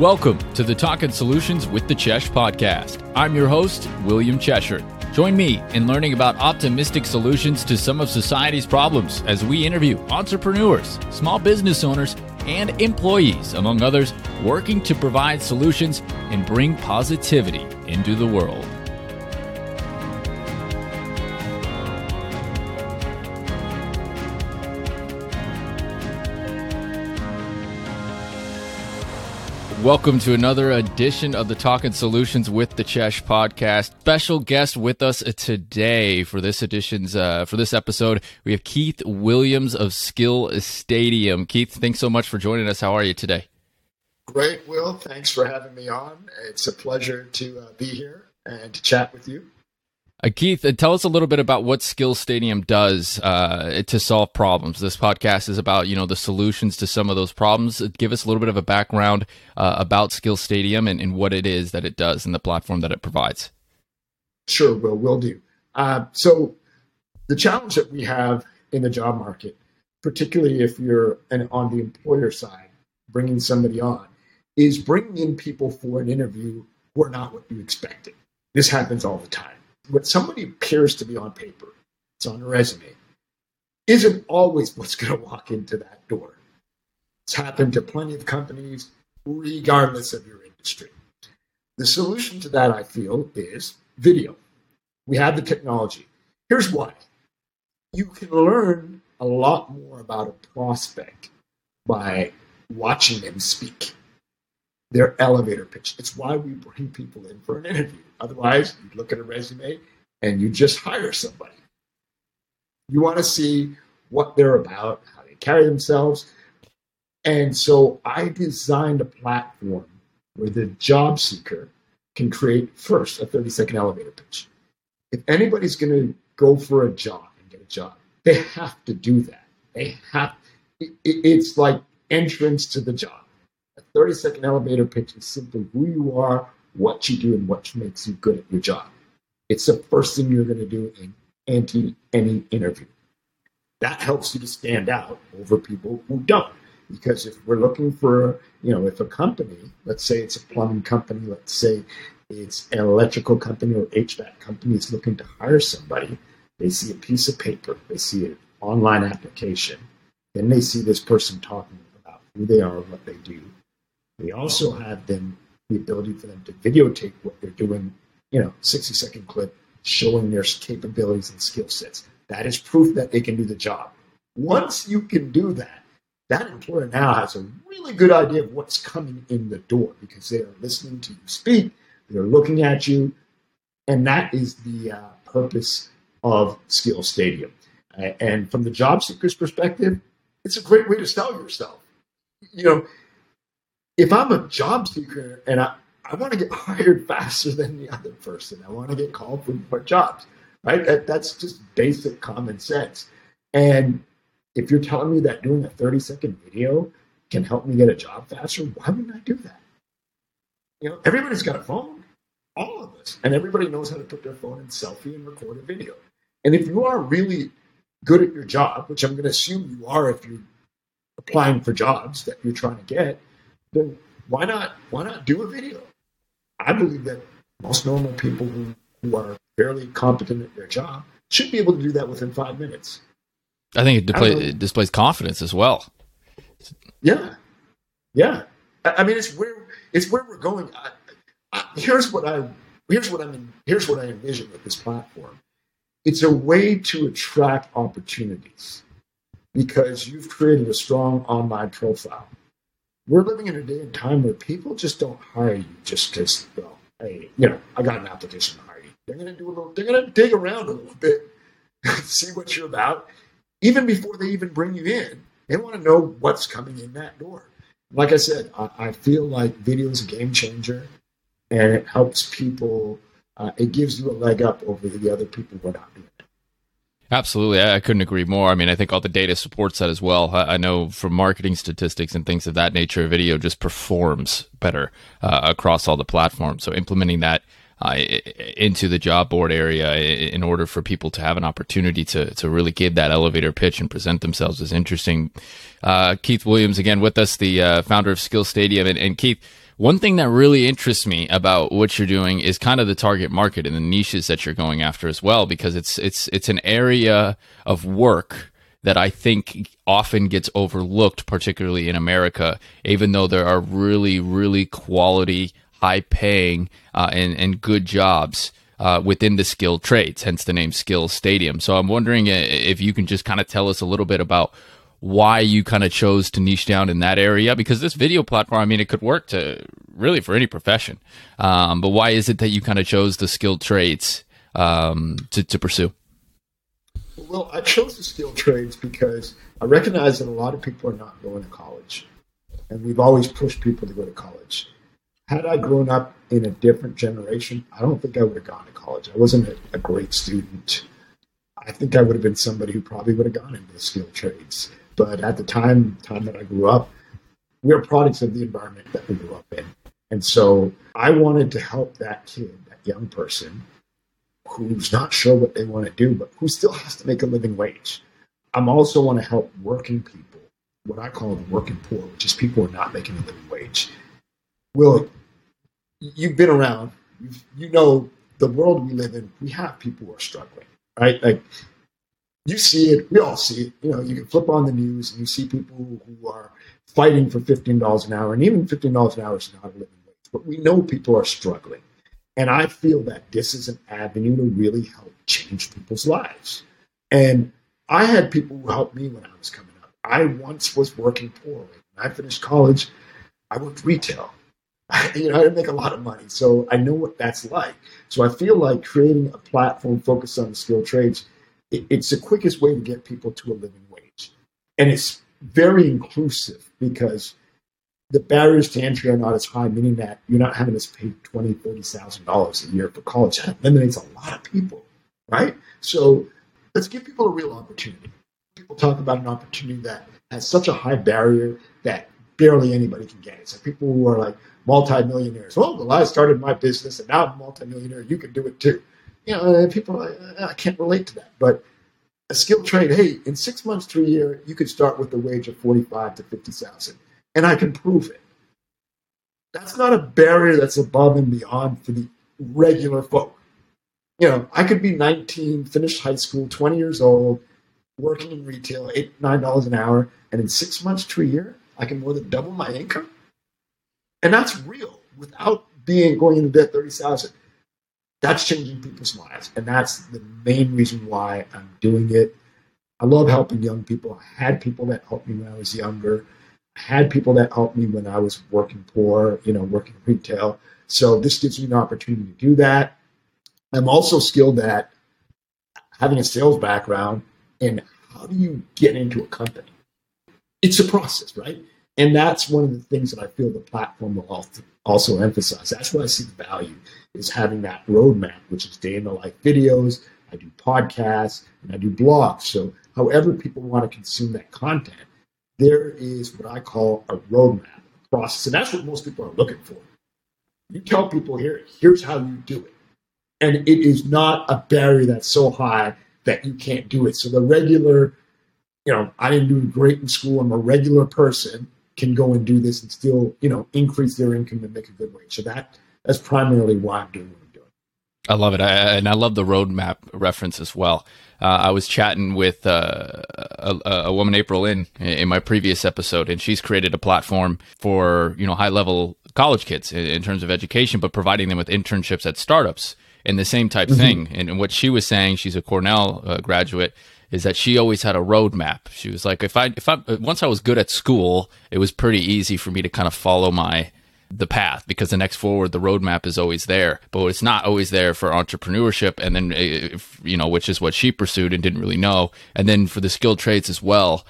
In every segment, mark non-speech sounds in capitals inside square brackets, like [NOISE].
Welcome to the Talking Solutions with the Chesh podcast. I'm your host, William Cheshire. Join me in learning about optimistic solutions to some of society's problems as we interview entrepreneurs, small business owners, and employees, among others, working to provide solutions and bring positivity into the world. Welcome to another edition of the Talking Solutions with the Chesh podcast. Special guest with us today for this edition's uh, for this episode. We have Keith Williams of Skill Stadium. Keith, thanks so much for joining us. How are you today? Great, Will. Thanks for having me on. It's a pleasure to uh, be here and to chat with you. Uh, Keith, uh, tell us a little bit about what Skill Stadium does uh, to solve problems. This podcast is about you know the solutions to some of those problems. Uh, give us a little bit of a background uh, about Skill Stadium and, and, what it is that it does and the platform that it provides. Sure, will will do. Uh, so the challenge that we have in the job market, particularly if you're an, on the employer side, bringing somebody on, is bringing in people for an interview who are not what you expected. This happens all the time what somebody appears to be on paper, it's on a resume, isn't always what's going to walk into that door. It's happened to plenty of companies, regardless of your industry. The solution to that, I feel, is video. We have the technology. Here's why you can learn a lot more about a prospect by watching them speak their elevator pitch. It's why we bring people in for an interview. Otherwise, you look at a resume and you just hire somebody. You want to see what they're about, how they carry themselves. And so I designed a platform where the job seeker can create first a 30 second elevator pitch. If anybody's going to go for a job and get a job, they have to do that. They have, it's like entrance to the job. A 30 second elevator pitch is simply who you are, what you do, and what makes you good at your job. It's the first thing you're going to do in anti any interview. That helps you to stand out over people who don't. Because if we're looking for, you know, if a company, let's say it's a plumbing company, let's say it's an electrical company or HVAC company is looking to hire somebody, they see a piece of paper, they see an online application, then they see this person talking about who they are, what they do, we also have them the ability for them to videotape what they're doing, you know, 60 second clip showing their capabilities and skill sets. That is proof that they can do the job. Once you can do that, that employer now has a really good idea of what's coming in the door because they are listening to you speak, they're looking at you, and that is the uh, purpose of Skill Stadium. And from the job seeker's perspective, it's a great way to sell yourself. You know, if I'm a job seeker and I, I want to get [LAUGHS] hired faster than the other person, I want to get called for more jobs, right? That, that's just basic common sense. And if you're telling me that doing a 30 second video can help me get a job faster, why wouldn't I do that? You know, everybody's got a phone, all of us, and everybody knows how to put their phone in selfie and record a video. And if you are really good at your job, which I'm going to assume you are if you're applying for jobs that you're trying to get, then why not why not do a video? I believe that most normal people who, who are fairly competent at their job should be able to do that within five minutes. I think it, display, it displays confidence as well. Yeah, yeah. I, I, mean, it's where it's where we're going. I, I, here's what I here's what I mean. Here's what I envision with this platform. It's a way to attract opportunities because you've created a strong online profile we're living in a day and time where people just don't hire you just because, well, hey, you know, I got an application to hire you. They're going to do a little, they're going to dig around a little bit, [LAUGHS] see what you're about, even before they even bring you in. They want to know what's coming in that door. Like I said, I, I feel like video is a game changer and it helps people, uh, it gives you a leg up over the other people who are not doing Absolutely. I, couldn't agree more. I mean, I think all the data supports that as well. I, know from marketing statistics and things of that nature, video just performs better uh, across all the platforms. So implementing that uh, into the job board area in order for people to have an opportunity to, to really give that elevator pitch and present themselves is interesting. Uh, Keith Williams, again, with us, the uh, founder of Skill Stadium. And, and Keith, One thing that really interests me about what you're doing is kind of the target market and the niches that you're going after as well, because it's it's it's an area of work that I think often gets overlooked, particularly in America, even though there are really, really quality, high paying, uh, and, and good jobs. Uh, within the skilled trades, hence the name Skills Stadium. So I'm wondering if you can just kind of tell us a little bit about why you kind of chose to niche down in that area because this video platform i mean it could work to really for any profession. Um, but why is it that you kind of chose the skilled trades um, to, to pursue? Well i chose the skilled trades because i recognize that a lot of people are not going to college. And we've always pushed people to go to college. Had i grown up in a different generation i don't think i would have gone to college. I wasn't a, a great student. I think i would have been somebody who probably would have gone into the skilled trades but at the time, time that I grew up, we are products of the environment that we grew up in. And so I wanted to help that kid, that young person who's not sure what they want to do, but who still has to make a living wage. I'm also want to help working people, what I call the working poor, which is people who are not making a living wage. Will, you've been around, you know the world we live in, we have people who are struggling, right? Like you see it. We all see it. You know, you can flip on the news and you see people who are fighting for fifteen dollars an hour, and even fifteen dollars an hour is not a living wage. But we know people are struggling, and I feel that this is an avenue to really help change people's lives. And I had people who helped me when I was coming up. I once was working poorly. When I finished college, I worked retail. [LAUGHS] you know, I didn't make a lot of money, so I know what that's like. So I feel like creating a platform focused on the skilled trades it's the quickest way to get people to a living wage. And it's very inclusive because the barriers to entry are not as high, meaning that you're not having to pay twenty, thirty thousand dollars a year for college. That eliminates a lot of people, right? So let's give people a real opportunity. People talk about an opportunity that has such a high barrier that barely anybody can get it. So people who are like multimillionaires. Well, well, I started my business and now I'm a multimillionaire. You can do it too you know, uh, people, I, I can't relate to that. But a skilled trade, hey, in six months to a year, you could start with a wage of 45 to 50,000. And I can prove it. That's not a barrier that's above and beyond for the regular folk. You know, I could be 19, finished high school, 20 years old, working in retail, eight, nine dollars an hour, and in six months to a year, I can more than double my income. And that's real without being going into debt 30,000 that's changing people's lives. And that's the main reason why I'm doing it. I love helping young people. I had people that helped me when I was younger. I had people that helped me when I was working poor, you know, working retail. So this gives me an opportunity to do that. I'm also skilled at having a sales background and how do you get into a company? It's a process, right? And that's one of the things that I feel the platform will also emphasize. That's why I see the value is having that roadmap, which is day in the life videos. I do podcasts and I do blogs. So, however people want to consume that content, there is what I call a roadmap process. And that's what most people are looking for. You tell people here, here's how you do it. And it is not a barrier that's so high that you can't do it. So the regular, you know, I didn't do great in school. I'm a regular person can go and do this and still, you know, increase their income and make a good wage. So that that's primarily why I'm doing what I'm doing. I love it, I, and I love the roadmap reference as well. Uh, I was chatting with uh, a, a, woman, April in, in my previous episode, and she's created a platform for you know high level college kids in, in, terms of education, but providing them with internships at startups and the same type mm-hmm. thing. And, and, what she was saying, she's a Cornell uh, graduate, is that she always had a roadmap. She was like, if I if I once I was good at school, it was pretty easy for me to kind of follow my the path because the next forward the roadmap is always there but it's not always there for entrepreneurship and then eh, eh, if, you know which is what she pursued and didn't really know and then for the skilled trades as well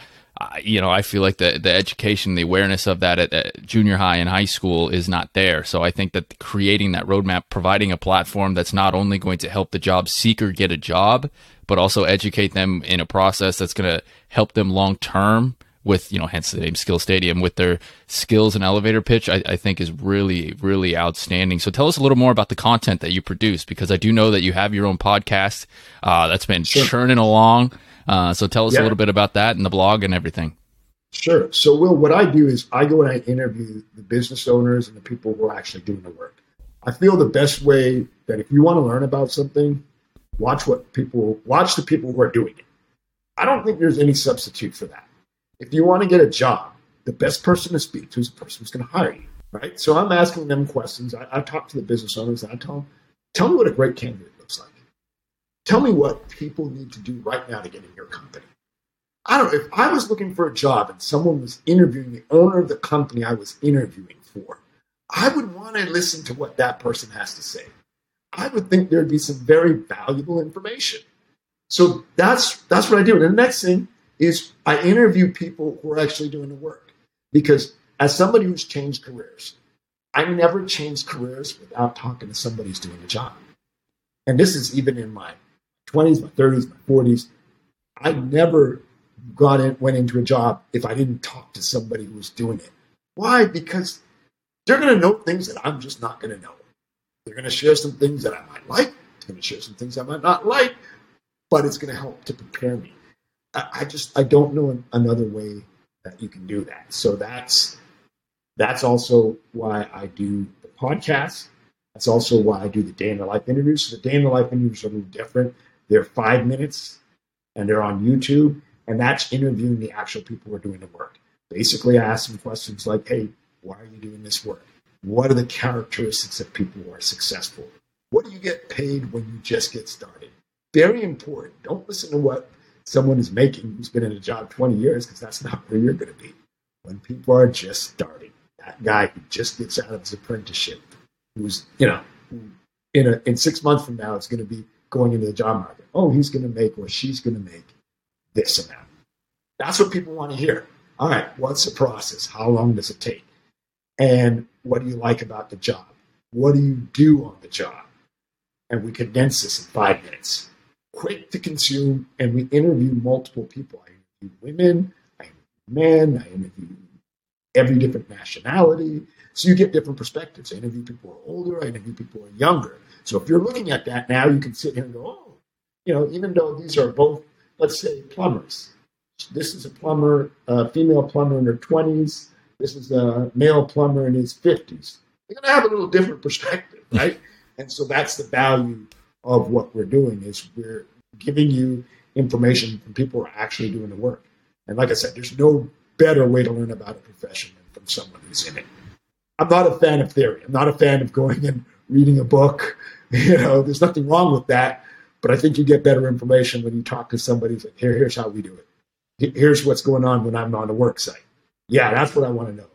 you know i feel like the the education the awareness of that at, at, junior high and high school is not there so i think that creating that roadmap providing a platform that's not only going to help the job seeker get a job but also educate them in a process that's going to help them long term with you know hence the name skill stadium with their skills and elevator pitch I, I, think is really really outstanding so tell us a little more about the content that you produce because i do know that you have your own podcast uh, that's been sure. churning along uh, so tell us yeah. a little bit about that and the blog and everything Sure. So, Will, what I do is I go and I interview the business owners and the people who are actually doing the work. I feel the best way that if you want to learn about something, watch what people watch the people who are doing it. I don't think there's any substitute for that. If you want to get a job, the best person to speak to is the person who's going to hire you, right? So I'm asking them questions. I, I talk to the business owners and I tell them, tell me what a great candidate looks like. Tell me what people need to do right now to get in your company. I don't if I was looking for a job and someone was interviewing the owner of the company I was interviewing for, I would want to listen to what that person has to say. I would think there'd be some very valuable information. So that's that's what I do. And the next thing is I interview people who are actually doing the work. Because as somebody who's changed careers, I never changed careers without talking to somebody who's doing the job. And this is even in my 20s, my 30s, my 40s. I never got in, went into a job if I didn't talk to somebody who was doing it. Why? Because they're going to know things that I'm just not going to know. They're going to share some things that I might like. They're going to share some things I might not like, but it's going to help to prepare me. I, just I don't know another way that you can do that. So that's that's also why I do the podcast. That's also why I do the day in the life interviews. So the day in the life interviews are a little different. They're five minutes and they're on YouTube and that's interviewing the actual people who are doing the work. Basically, I ask them questions like, hey, why are you doing this work? What are the characteristics of people who are successful? What do you get paid when you just get started? Very important. Don't listen to what someone is making who's been in a job 20 years because that's not where you're going to be. When people are just starting, that guy who just gets out of his apprenticeship, who's, you know, in, a, in six months from now is going to be going into the job market. Oh, he's going to make or she's going to make this amount. That's what people want to hear. All right, what's the process? How long does it take? And what do you like about the job? What do you do on the job? And we condense this in five minutes. Quick to consume, and we interview multiple people. I interview women, I interview men, I interview every different nationality. So you get different perspectives. I interview people who are older, I interview people who are younger. So if you're looking at that now, you can sit here and go, oh, you know, even though these are both let's say plumbers. This is a plumber, a female plumber in her 20s. This is a male plumber in his 50s. They're going to have a little different perspective, [LAUGHS] right? and so that's the value of what we're doing is we're giving you information from people who are actually doing the work. And like I said, there's no better way to learn about a profession than from someone who's in it. I'm not a fan of theory. I'm not a fan of going and reading a book. [LAUGHS] You know, there's nothing wrong with that. But I think you get better information when you talk to somebody. Like, Here, here's how we do it. Here's what's going on when I'm on a work site. Yeah, that's what I want to know.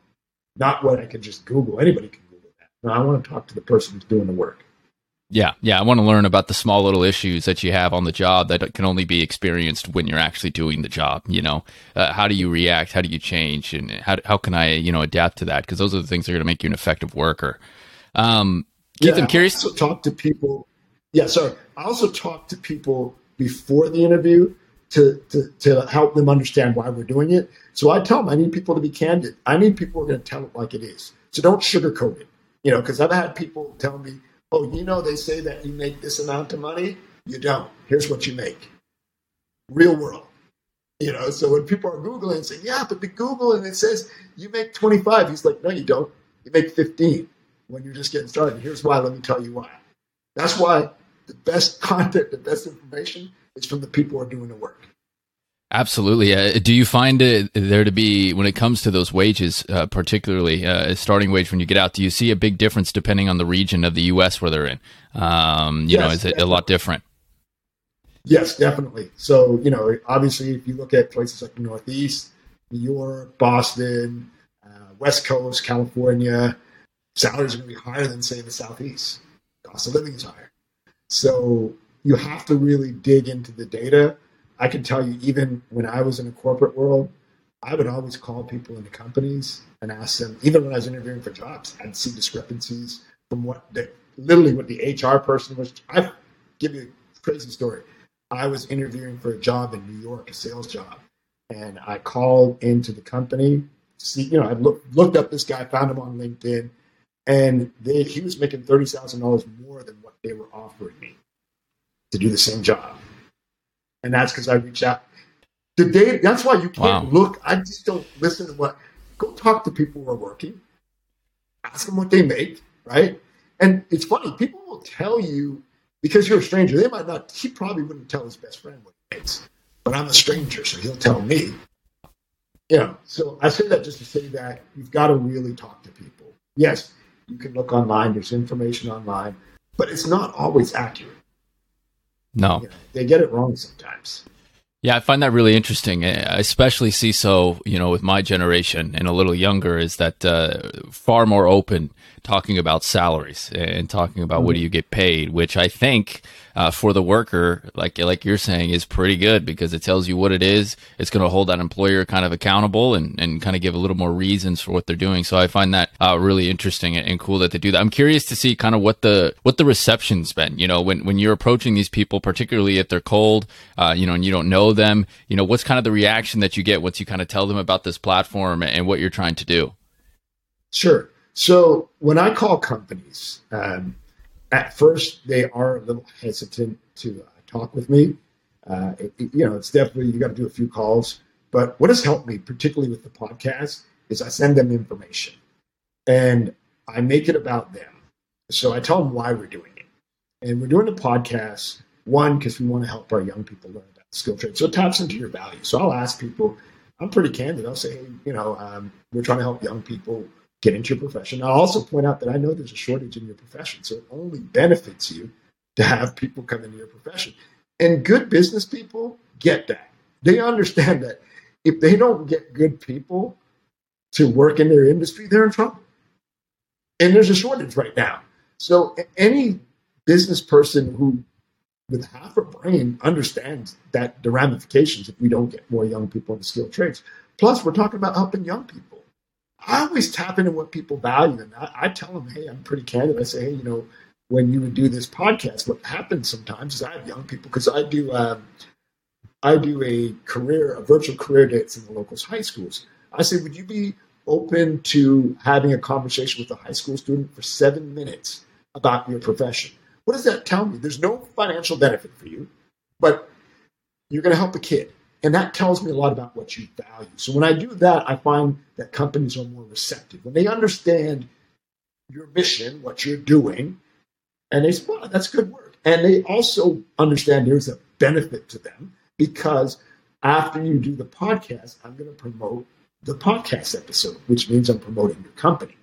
Not what I can just Google. Anybody can Google that. No, I want to talk to the person who's doing the work. Yeah, yeah. I want to learn about the small little issues that you have on the job that can only be experienced when you're actually doing the job. You know, uh, how do you react? How do you change? And how how can I you know adapt to that? Because those are the things that are going to make you an effective worker. Um, Keith, yeah, I'm curious. to talk to people yeah, so I also talk to people before the interview to, to, to help them understand why we're doing it. So I tell them I need people to be candid. I need people who are going to tell it like it is. So don't sugarcoat it. You know, because I've had people tell me, oh, you know, they say that you make this amount of money. You don't. Here's what you make. Real world. You know, so when people are Googling and saying, yeah, but the Google and it says you make 25, he's like, no, you don't. You make 15 when you're just getting started. Here's why. Let me tell you why. That's why the best [LAUGHS] content, the best information is from the people who are doing the work. Absolutely. Uh, do you find it there to be, when it comes to those wages, uh, particularly uh, starting wage when you get out, do you see a big difference depending on the region of the U.S. where they're in? Um, you yes, know, is it definitely. a lot different? Yes, definitely. So, you know, obviously, if you look at places like the Northeast, New York, Boston, uh, West Coast, California, salaries are going to be higher than, say, the Southeast. Cost of living is higher. So you have to really dig into the data. I can tell you, even when I was in the corporate world, I would always call people in the companies and ask them, even when I was interviewing for jobs, I'd see discrepancies from what the, literally what the HR person was. I give you a crazy story. I was interviewing for a job in New York, a sales job, and I called into the company. See, you know, I look, looked up this guy, found him on LinkedIn, and they, he was making thirty thousand dollars more than what they were offering me to do the same job. And that's because I reached out The day that's why you can't wow. look. I just don't listen to what. Go talk to people who are working. Ask them what they make, right? And it's funny. People will tell you because you're a stranger. They might not. He probably wouldn't tell his best friend what he makes, but I'm a stranger, so he'll tell me. You know. So I say that just to say that you've got to really talk to people. Yes, you can look online. There's information online, but it's not always accurate. No, you know, they get it wrong sometimes. Yeah, I find that really interesting. I especially see so, you know, with my generation and a little younger, is that uh, far more open talking about salaries and talking about mm-hmm. what do you get paid, which I think uh, for the worker, like like you're saying, is pretty good because it tells you what it is. It's going to hold that employer kind of accountable and, and kind of give a little more reasons for what they're doing. So I find that uh, really interesting and cool that they do that. I'm curious to see kind of what the what the reception's been. You know, when when you're approaching these people, particularly if they're cold, uh, you know, and you don't know them, you know, what's kind of the reaction that you get once you kind of tell them about this platform and what you're trying to do. Sure. So when I call companies, um, at first they are a little hesitant to uh, talk with me. Uh, it, you know, it's definitely you got to do a few calls. But what has helped me, particularly with the podcast, is I send them information and I make it about them. So I tell them why we're doing it, and we're doing the podcast one because we want to help our young people learn about skill trade. So it taps into your value. So I'll ask people. I'm pretty candid. I'll say, hey, you know, um, we're trying to help young people get into your profession. I'll also point out that I know there's a shortage in your profession, so it only benefits you to have people come into your profession. And good business people get that. They understand that if they don't get good people to work in their industry, they're in trouble. And there's a shortage right now. So any business person who with half a brain understands that the ramifications if we don't get more young people into skilled trades. Plus, we're talking about helping young people. I always tap into what people value. And I, I, tell them, hey, I'm pretty candid. I say, hey, you know, when you would do this podcast, what happens sometimes is I have young people because I do um, I do a career, a virtual career dates in the local high schools. I say, would you be open to having a conversation with a high school student for seven minutes about your profession? What does that tell me? There's no financial benefit for you, but you're going to help a kid. And that tells me a lot about what you value. So when I do that, I find that companies are more receptive. When they understand your mission, what you're doing, and they say, well, that's good work. And they also understand there's a benefit to them because after you do the podcast, I'm going to promote the podcast episode, which means I'm promoting your company.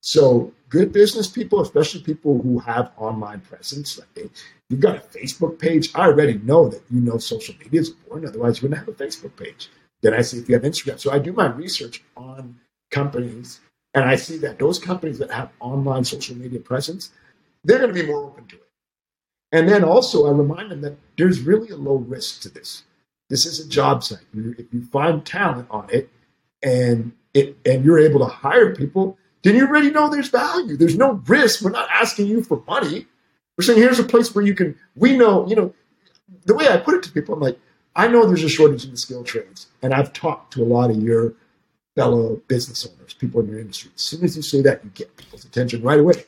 So good business people, especially people who have online presence, like you've got a Facebook page. I already know that you know social media is important. Otherwise, you wouldn't have a Facebook page. Then I see if you have Instagram. So I do my research on companies, and I see that those companies that have online social media presence, they're going to be more open to it. And then also, I remind them that there's really a low risk to this. This is a job site. If you find talent on it, and it and you're able to hire people, then you already know there's value. There's no risk. We're not asking you for money. We're saying here's a place where you can, we know, you know, the way I put it to people, I'm like, I know there's a shortage in the skill trades. And I've talked to a lot of your fellow business owners, people in your industry. As soon as you say that, you get people's attention right away.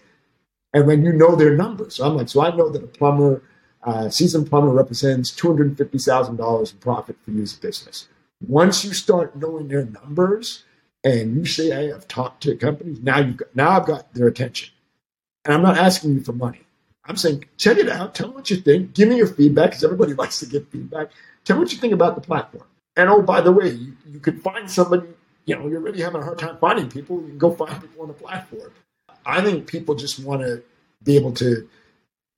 And when you know their numbers, so I'm like, so I know that a plumber, uh, seasoned plumber represents $250,000 in profit for you as a business. Once you start knowing their numbers, and you say I have talked to companies, now got, now I've got their attention. And I'm not asking you for money. I'm saying, check it out. Tell me what you think. Give me your feedback because everybody [LAUGHS] likes to get feedback. Tell me what you think about the platform. And oh, by the way, you, you could find somebody, you know, you're really having a hard time finding people. You can go find people on the platform. I think people just want to be able to,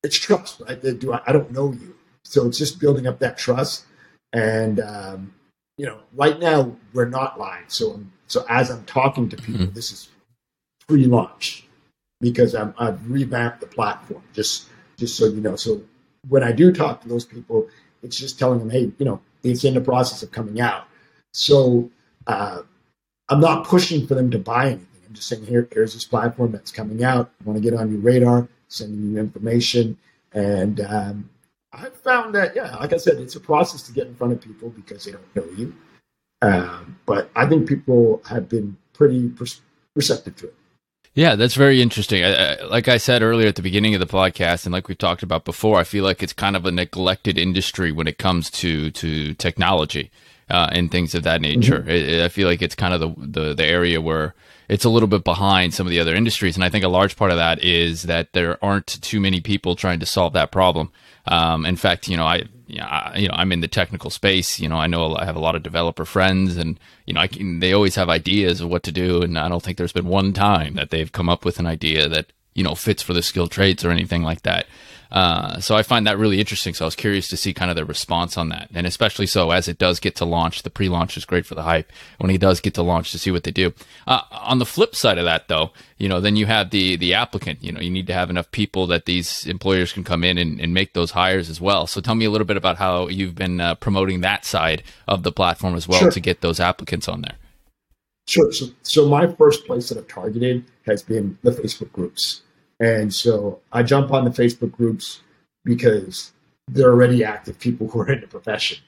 it's trust, right? They do, I don't know you. So it's just building up that trust. And, um, you know, right now we're not live. So I'm so as I'm talking to people, mm-hmm. this is pre-launch because I'm, I've revamped the platform. Just just so you know. So when I do talk to those people, it's just telling them, hey, you know, it's in the process of coming out. So uh, I'm not pushing for them to buy anything. I'm just saying, here, here's this platform that's coming out. I want to get on your radar, sending you information. And um, I found that, yeah, like I said, it's a process to get in front of people because they don't know you. Um, but I think people have been pretty receptive to it. Yeah, that's very interesting. I, I, like I said earlier at the beginning of the podcast, and like we've talked about before, I feel like it's kind of a neglected industry when it comes to to technology. uh, and things of that nature. Mm-hmm. It, I feel like it's kind of the, the the area where it's a little bit behind some of the other industries, and I think a large part of that is that there aren't too many people trying to solve that problem. Um, in fact, you know, I, you know, I, you know, I'm in the technical space. You know, I know I have a lot of developer friends, and you know, I can, they always have ideas of what to do, and I don't think there's been one time that they've come up with an idea that you know fits for the skilled trades or anything like that. Uh, so I find that really interesting. So I was curious to see kind of the response on that, and especially so as it does get to launch. The pre-launch is great for the hype when he does get to launch to see what they do. Uh, on the flip side of that, though, you know, then you have the the applicant. You know, you need to have enough people that these employers can come in and, and make those hires as well. So tell me a little bit about how you've been uh, promoting that side of the platform as well sure. to get those applicants on there. Sure. So, so my first place that I've targeted has been the Facebook groups. And so I jump on the Facebook groups because they're already active people who are in the profession.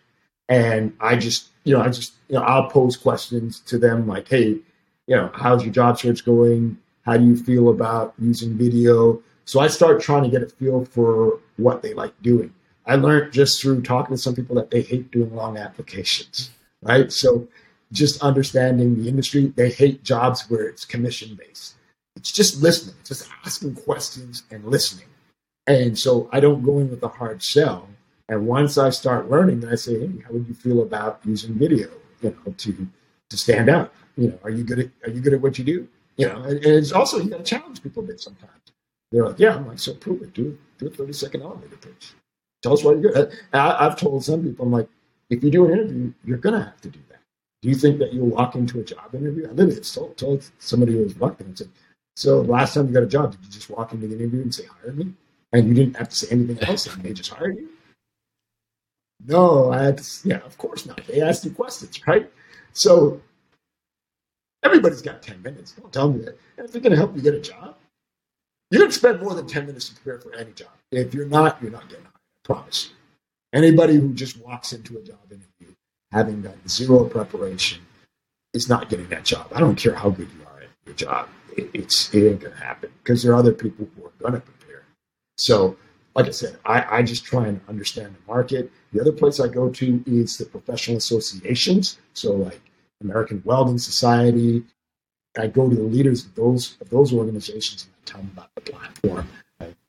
And I just, you know, I just, you know, I'll pose questions to them like, hey, you know, how's your job search going? How do you feel about using video? So I start trying to get a feel for what they like doing. I learned just through talking to some people that they hate doing long applications, right? So just understanding the industry, they hate jobs where it's commission based it's just listening, it's just asking questions and listening. And so I don't go in with a hard sell. And once I start learning, I say, hey, how would you feel about using video, you know, to to stand out? You know, are you good at are you good at what you do? You know, and, and it's also you got to challenge people a bit sometimes. They're like, yeah, I'm like, so prove it. Do do a 30 second elevator pitch. Tell us why you're good. I, I've told some people, I'm like, if you do an interview, you're gonna have to do that. Do you think that you'll walk into a job interview? I literally told, told somebody who was walking and said, so last time you got a job, did you just walk into the interview and say, hire me? And you didn't have to say anything else and they just hired you? No, I had to, yeah, of course not. They asked you questions, right? So everybody's got 10 minutes. Don't tell me that. If they're going to help you get a job, you're going to spend more than 10 minutes to prepare for any job. If you're not, you're not getting hired. I promise. Anybody who just walks into a job interview having done zero preparation is not getting that job. I don't care how good you are job it's it ain't gonna happen because there are other people who are gonna prepare. So, like I said, I, I just try and understand the market. The other place I go to is the professional associations. So, like American Welding Society. I go to the leaders of those of those organizations and I tell them about the platform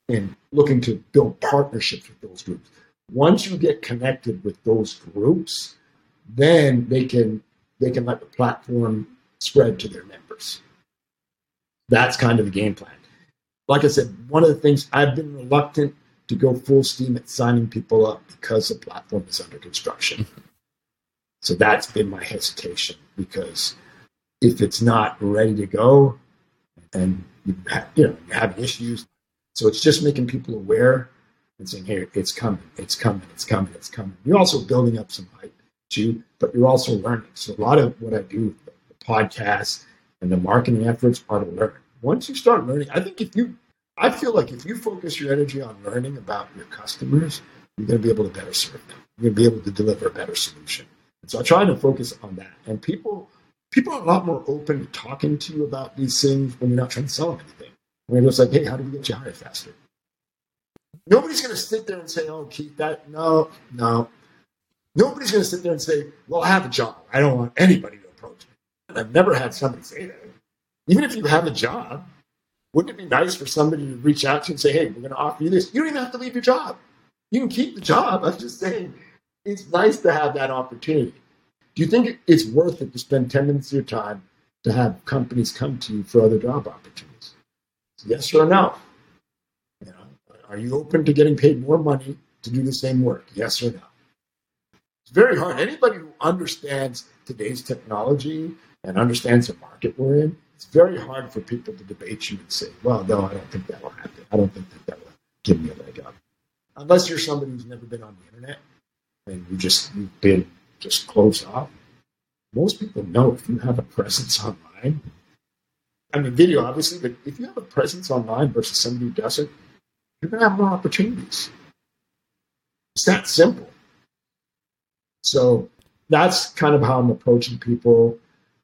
and looking to build partnerships with those groups. Once you get connected with those groups, then they can they can let the platform spread to their members. That's kind of the game plan. Like I said, one of the things I've been reluctant to go full steam at signing people up because the platform is under construction. [LAUGHS] So that's been my hesitation because if it's not ready to go and you, have, you know you have issues, so it's just making people aware and saying, "Hey, it's coming, it's coming, it's coming, it's coming." You're also building up some hype too, but you're also learning. So a lot of what I do, the podcast and the marketing efforts are to learn. Once you start learning, I think if you, I feel like if you focus your energy on learning about your customers, you're going to be able to better serve them. You're going to be able to deliver a better solution. And so I try to focus on that. And people, people are a lot more open to talking to you about these things when you're not trying to sell them anything. When just like, hey, how do we get you hired faster? Nobody's going to sit there and say, oh, Keith, that, no, no. Nobody's going to sit there and say, well, I have a job. I don't want anybody to approach me. And I've never had somebody say that even if you have a job, wouldn't it be nice for somebody to reach out to you and say, hey, we're going to offer you this? You don't even have to leave your job. You can keep the job. I'm just saying it's nice to have that opportunity. Do you think it's worth it to spend 10 minutes of your time to have companies come to you for other job opportunities? Yes or no? You know, are you open to getting paid more money to do the same work? Yes or no? It's very hard. Anybody who understands today's technology and understands the market we're in, it's very hard for people to debate you and say, well, no, I don't think that will happen. I don't think that that will give me a leg up. Unless you're somebody who's never been on the internet and you just you've been just closed off. Most people know if you have a presence online. I mean, video obviously, but if you have a presence online versus somebody who doesn't, you're going to have more opportunities. It's that simple. So that's kind of how I'm approaching people.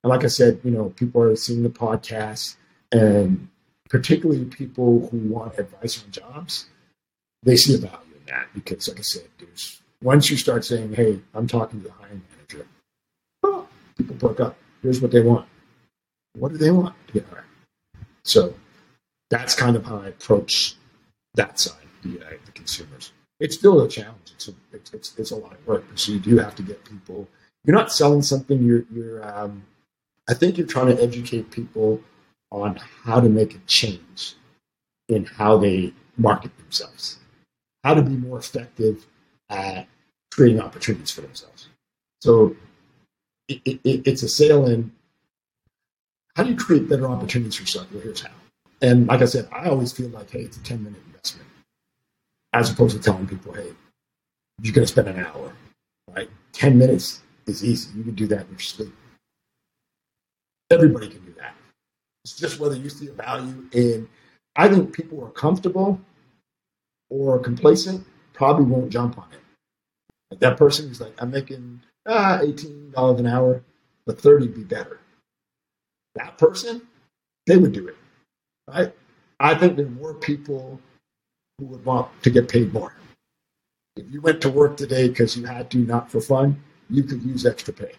And like I said, you know, people are seeing the podcast, and particularly people who want advice on jobs, they see a value in that because, like I said, there's once you start saying, "Hey, I'm talking to the hiring manager," people perk up. Here's what they want. What do they want to get hired? So that's kind of how I approach that side, the, uh, the consumers. It's still a challenge. It's a, it's, it's, it's a lot of work. So you do have to get people. You're not selling something. You're, you're um, I think you're trying to educate people on how to make a change in how they market themselves, how to be more effective at creating opportunities for themselves. So it, it, it's a sale in how do you create better opportunities for yourself? Well, here's how. And like I said, I always feel like, hey, it's a 10 minute investment, as opposed to telling people, hey, you're going to spend an hour, right? 10 minutes is easy. You can do that in your sleep. Everybody can do that. It's just whether you see a value in, I think people who are comfortable or complacent probably won't jump on it. Like that person who's like, I'm making ah, $18 an hour, but 30 would be better. That person, they would do it. Right? I think there more people who would want to get paid more. If you went to work today because you had to, not for fun, you could use extra pay.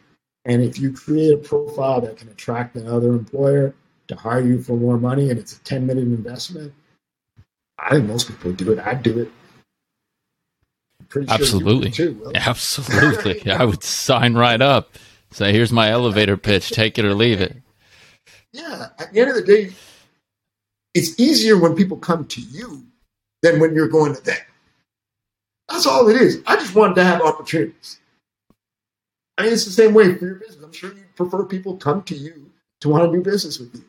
And if you create a profile that can attract another employer to hire you for more money and it's a 10 minute investment, I think most people do it. I'd do it. Absolutely. Sure too, [LAUGHS] Absolutely. I would sign right up. Say, here's my elevator pitch. Take it or leave it. Yeah. At the end of the day, it's easier when people come to you than when you're going to them. That's all it is. I just wanted to have opportunities. I mean, it's the same way for your business. I'm sure you prefer people come to you to want to do business with you.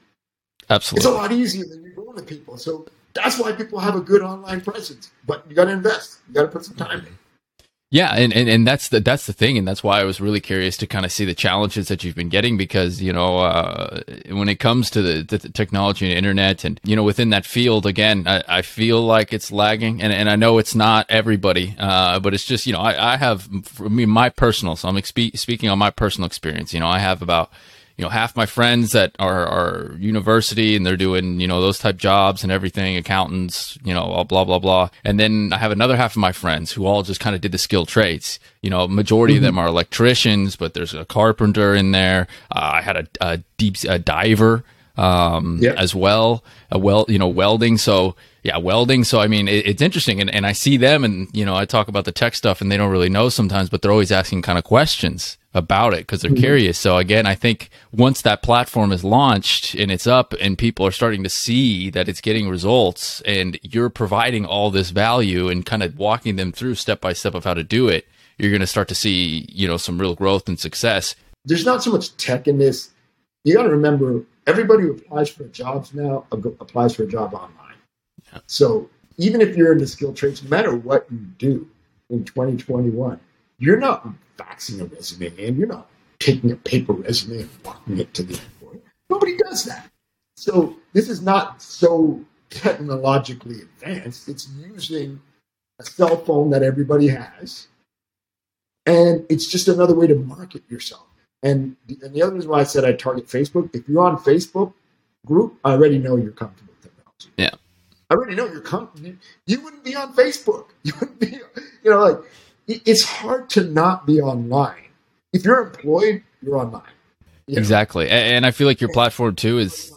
Absolutely. It's a lot easier than you're going to people. So that's why people have a good online presence. But you got to invest. You got to put some time in. Yeah, and, and, and that's the that's the thing, and that's why I was really curious to kind of see the challenges that you've been getting because you know uh, when it comes to the, the, technology and internet, and you know within that field, again, I, I, feel like it's lagging, and, and I know it's not everybody, uh, but it's just you know I, I have for me my personal, so I'm speaking on my personal experience. You know, I have about you know half my friends that are, are university and they're doing you know those type jobs and everything accountants you know blah blah blah. And then i have another half of my friends who all just kind of did the skilled trades. You know majority mm-hmm. of them are electricians but there's a carpenter in there. Uh, i had a, a deep a diver um, yep. as well a well you know welding. So yeah welding. So i mean it, it's interesting. And, and i see them and you know i talk about the tech stuff and they don't really know sometimes but they're always asking kind of questions about it because they're mm-hmm. curious. So again, I think once that platform is launched and it's up and people are starting to see that it's getting results and you're providing all this value and kind of walking them through step by step of how to do it, you're going to start to see, you know, some real growth and success. There's not so much tech in this. You got to remember everybody who applies for jobs now applies for a job online. Yeah. So even if you're in the skilled trades, no matter what you do in 2021, you're not faxing a resume in. You're not taking a paper resume and walking it to the employer. Nobody does that. So this is not so technologically advanced. It's using a cell phone that everybody has. And it's just another way to market yourself. And the, and the other reason why I said I target Facebook, if you're on Facebook group, I already know you're comfortable with technology. Yeah. I already know you're comfortable. You, you wouldn't be on Facebook. [LAUGHS] You wouldn't be, you know, like it's hard to not be online. If you're employed, you're online. You exactly. And I feel like your platform too is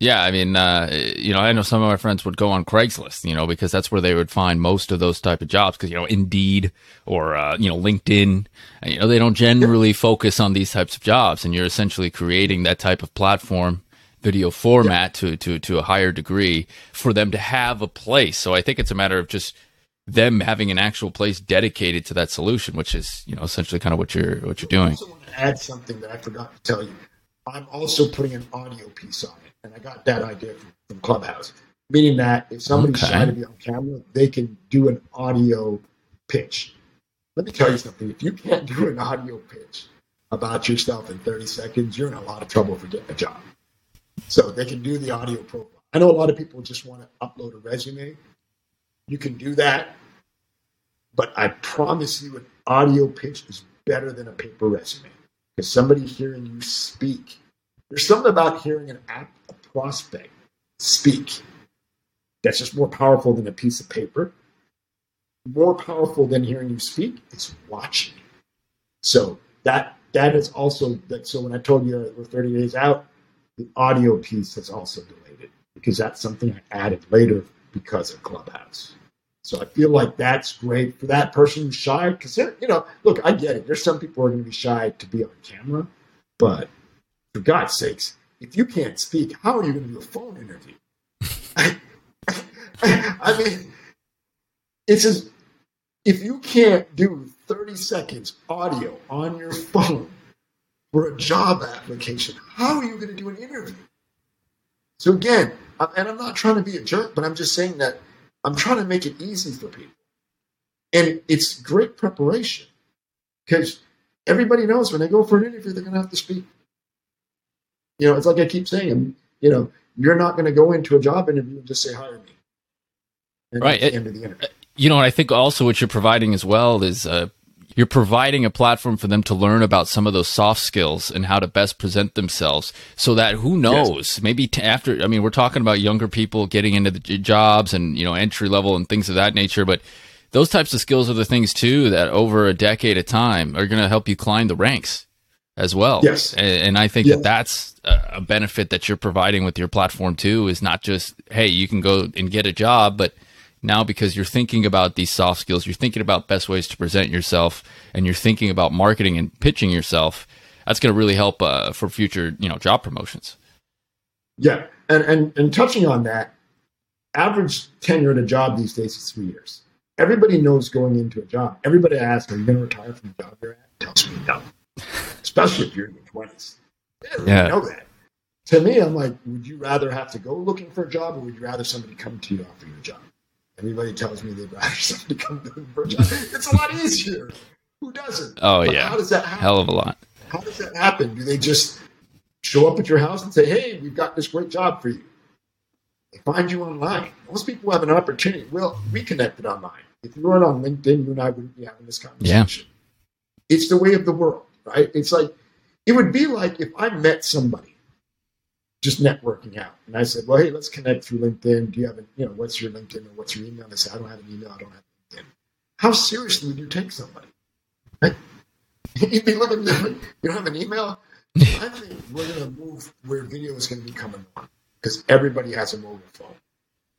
yeah, I mean, uh, you know, I know some of my friends would go on Craigslist, you know, because that's where they would find most of those type of jobs. Because you know, Indeed or uh, you know, LinkedIn, you know, they don't generally focus on these types of jobs, and you're essentially creating that type of platform, video format to to to a higher degree for them to have a place. So I think it's a matter of just them having an actual place dedicated to that solution, which is you know essentially kind of what you're what you're doing. I also want to add something that I forgot to tell you. I'm also putting an audio piece on it, and I got that idea from, from Clubhouse, meaning that if somebody's okay. shy to be on camera, they can do an audio pitch. Let me tell you something: if you can't do an audio pitch about yourself in 30 seconds, you're in a lot of trouble for getting a job. So they can do the audio profile. I know a lot of people just want to upload a resume you can do that. But I promise you, an audio pitch is better than a paper resume because somebody hearing you speak. There's something about hearing an app, a prospect speak that's just more powerful than a piece of paper. More powerful than hearing you speak is watching. So that that is also that. So when I told you we're 30 days out, the audio piece has also delayed it because that's something I added later because of Clubhouse. So I feel like that's great for that person who's shy because you know, look, I get it. There's some people who are going to be shy to be on camera, but for God's sakes, if you can't speak, how are you going to do a phone interview? I, [LAUGHS] I mean, it's as if you can't do 30 seconds audio on your phone for a job application, how are you going to do an interview? So again, and I'm not trying to be a jerk, but I'm just saying that I'm trying to make it easy for people. And it's great preparation because everybody knows when they go for an interview, they're going to have to speak. You know, it's like I keep saying, you know, you're not going to go into a job interview and just say, hire me. And right. It, end of the interview. You know, I think also what you're providing as well is uh, you're providing a platform for them to learn about some of those soft skills and how to best present themselves so that who knows yes. maybe t- after i mean we're talking about younger people getting into the jobs and you know entry level and things of that nature but those types of skills are the things too that over a decade of time are going to help you climb the ranks as well yes and, and i think yes. that that's a benefit that you're providing with your platform too is not just hey you can go and get a job but now because you're thinking about these soft skills, you're thinking about best ways to present yourself, and you're thinking about marketing and pitching yourself. That's going to really help uh, for future, you know, job promotions. Yeah, and and and touching on that, average tenure at a job these days is three years. Everybody knows going into a job. Everybody asks, "Are you going to retire from the job you're at?" Tells me no, especially if you're in your twenties. Yeah, know that. To me, I'm like, would you rather have to go looking for a job, or would you rather somebody come to you offer you a job? Everybody tells me they'd rather [LAUGHS] somebody come to the job. [LAUGHS] It's a lot easier. Who doesn't? Oh but yeah. How does that happen? Hell of a lot. How does that happen? Do they just show up at your house and say, "Hey, we've got this great job for you"? They find you online. Most people have an opportunity. Well, we connected online. If you weren't on LinkedIn, you and I wouldn't be having this conversation. Yeah. It's the way of the world, right? It's like it would be like if I met somebody just networking out. And I said, well, hey, let's connect through LinkedIn. Do you have a, you know, what's your LinkedIn or what's your email? They said, I don't have an email. I don't have LinkedIn. How seriously would you take somebody? Right? [LAUGHS] You'd be looking, at you don't have an email? I think we're going to move where video is going to be coming on because everybody has a mobile phone.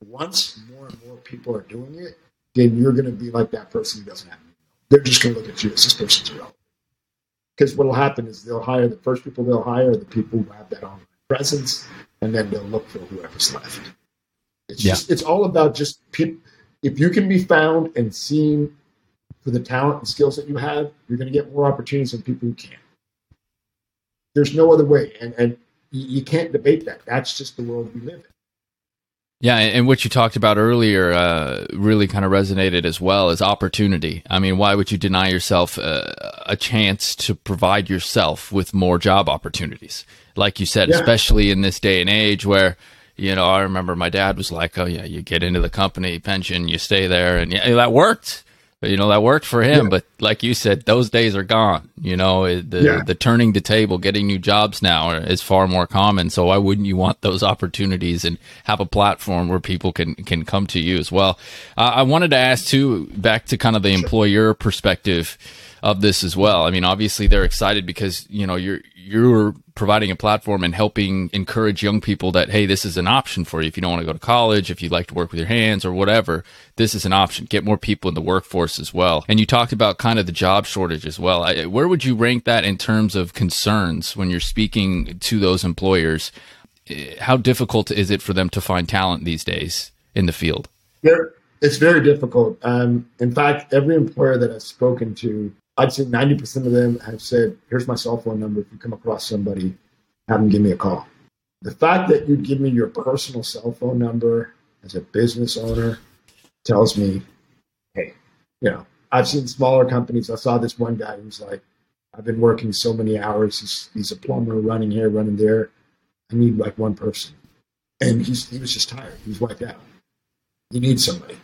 Once more and more people are doing it, then you're going to be like that person who doesn't have an email. They're just going to look at you as this person's irrelevant. Because what will happen is they'll hire the first people they'll hire the people who have that online presence, and then they'll look for whoever's left. It's yeah. just it's all about just people. If you can be found and seen for the talent and skills that you have, you're going to get more opportunities than people who can't. There's no other way, and and you can't debate that. That's just the world we live in. Yeah, and what you talked about earlier uh, really kind of resonated as well as opportunity. I mean, why would you deny yourself uh, a chance to provide yourself with more job opportunities? Like you said, yeah. especially in this day and age where, you know, I remember my dad was like, "Oh yeah, you get into the company pension, you stay there," and yeah, that worked you know that worked for him yeah. but like you said those days are gone you know the yeah. the turning the table getting new jobs now is far more common so why wouldn't you want those opportunities and have a platform where people can can come to you as well uh, i wanted to ask too back to kind of the employer perspective of this as well. I mean obviously they're excited because you know you're you're providing a platform and helping encourage young people that hey this is an option for you. If you don't want to go to college if you like to work with your hands or whatever this is an option. Get more people in the workforce as well. And you talked about kind of the job shortage as well. I, where would you rank that in terms of concerns when you're speaking to those employers? Eh, how difficult is it for them to find talent these days in the field? It's very difficult. Um, in fact every employer that i've spoken to I'd say 90% of them have said, here's my cell phone number. If you come across somebody, have them give me a call. The fact that you'd give me your personal cell phone number as a business owner tells me, hey, you know, I've seen smaller companies. I saw this one guy who's like, I've been working so many hours. He's, he's a plumber running here, running there. I need like one person. And he's, he was just tired. He was wiped out. You need somebody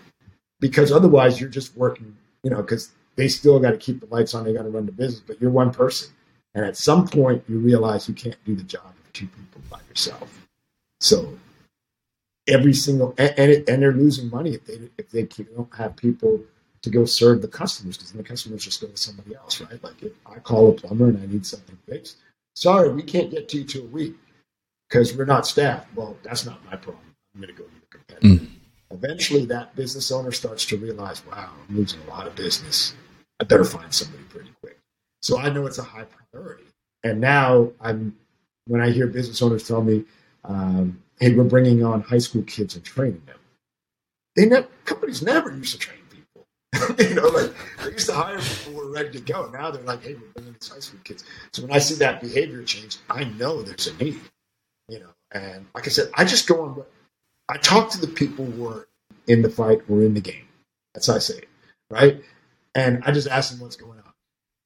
because otherwise you're just working, you know, because they still got to keep the lights on. They got to run the business, but you're one person. And at some point, you realize you can't do the job of two people by yourself. So every single and and, it, and they're losing money if they if they don't have people to go serve the customers because the customers just go to somebody else, right? Like if I call a plumber and I need something fixed, sorry, we can't get to you till a week because we're not staffed. Well, that's not my problem. I'm going to go to the competitor. Mm. Eventually, that business owner starts to realize, wow, I'm losing a lot of business. I better find somebody pretty quick. So I know it's a high priority. And now I'm, when I hear business owners tell me, um, hey, we're bringing on high school kids and training them. They ne- companies never used to train people. [LAUGHS] you know, like they used to hire people who were ready to go. Now they're like, hey, we're bringing these high school kids. So when I see that behavior change, I know there's a need. You know, and like I said, I just go on. I talk to the people who are in the fight, who are in the game. That's how I say it, right? And I just ask them what's going on.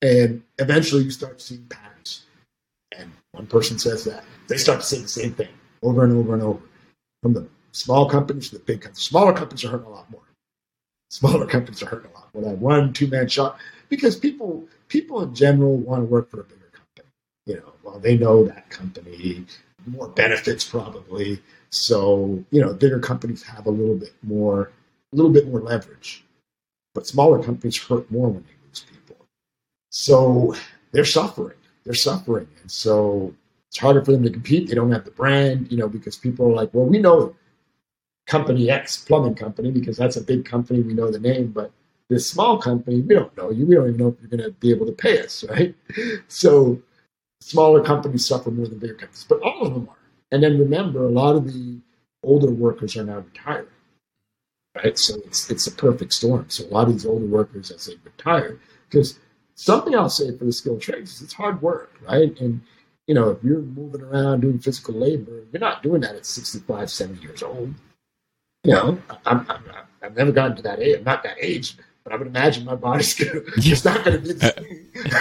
And eventually, you start seeing patterns. And one person says that they start to say the same thing over and over and over, from the small companies to the big companies. Smaller companies are hurting a lot more. Smaller companies are hurting a lot more. That one, two man shop, because people people in general want to work for a bigger company. You know, well, they know that company, more benefits probably. So you know, bigger companies have a little bit more, a little bit more leverage, but smaller companies hurt more when they lose people. So they're suffering. They're suffering, and so it's harder for them to compete. They don't have the brand, you know, because people are like, well, we know company X plumbing company because that's a big company. We know the name, but this small company, we don't know you. We don't even know if you're going to be able to pay us, [LAUGHS] right? So smaller companies suffer more than bigger companies, but all of them are. And then remember, a lot of the older workers are now retired, right? So it's it's a perfect storm. So a lot of these older workers, as they retire, because something I'll say for the skilled trades is it's hard work, right? And you know, if you're moving around doing physical labor, you're not doing that at 65, 70 years old. You know, I'm, I'm, I've never gotten to that age. I'm not that age, but I would imagine my body's gonna, [LAUGHS] it's not going to be uh,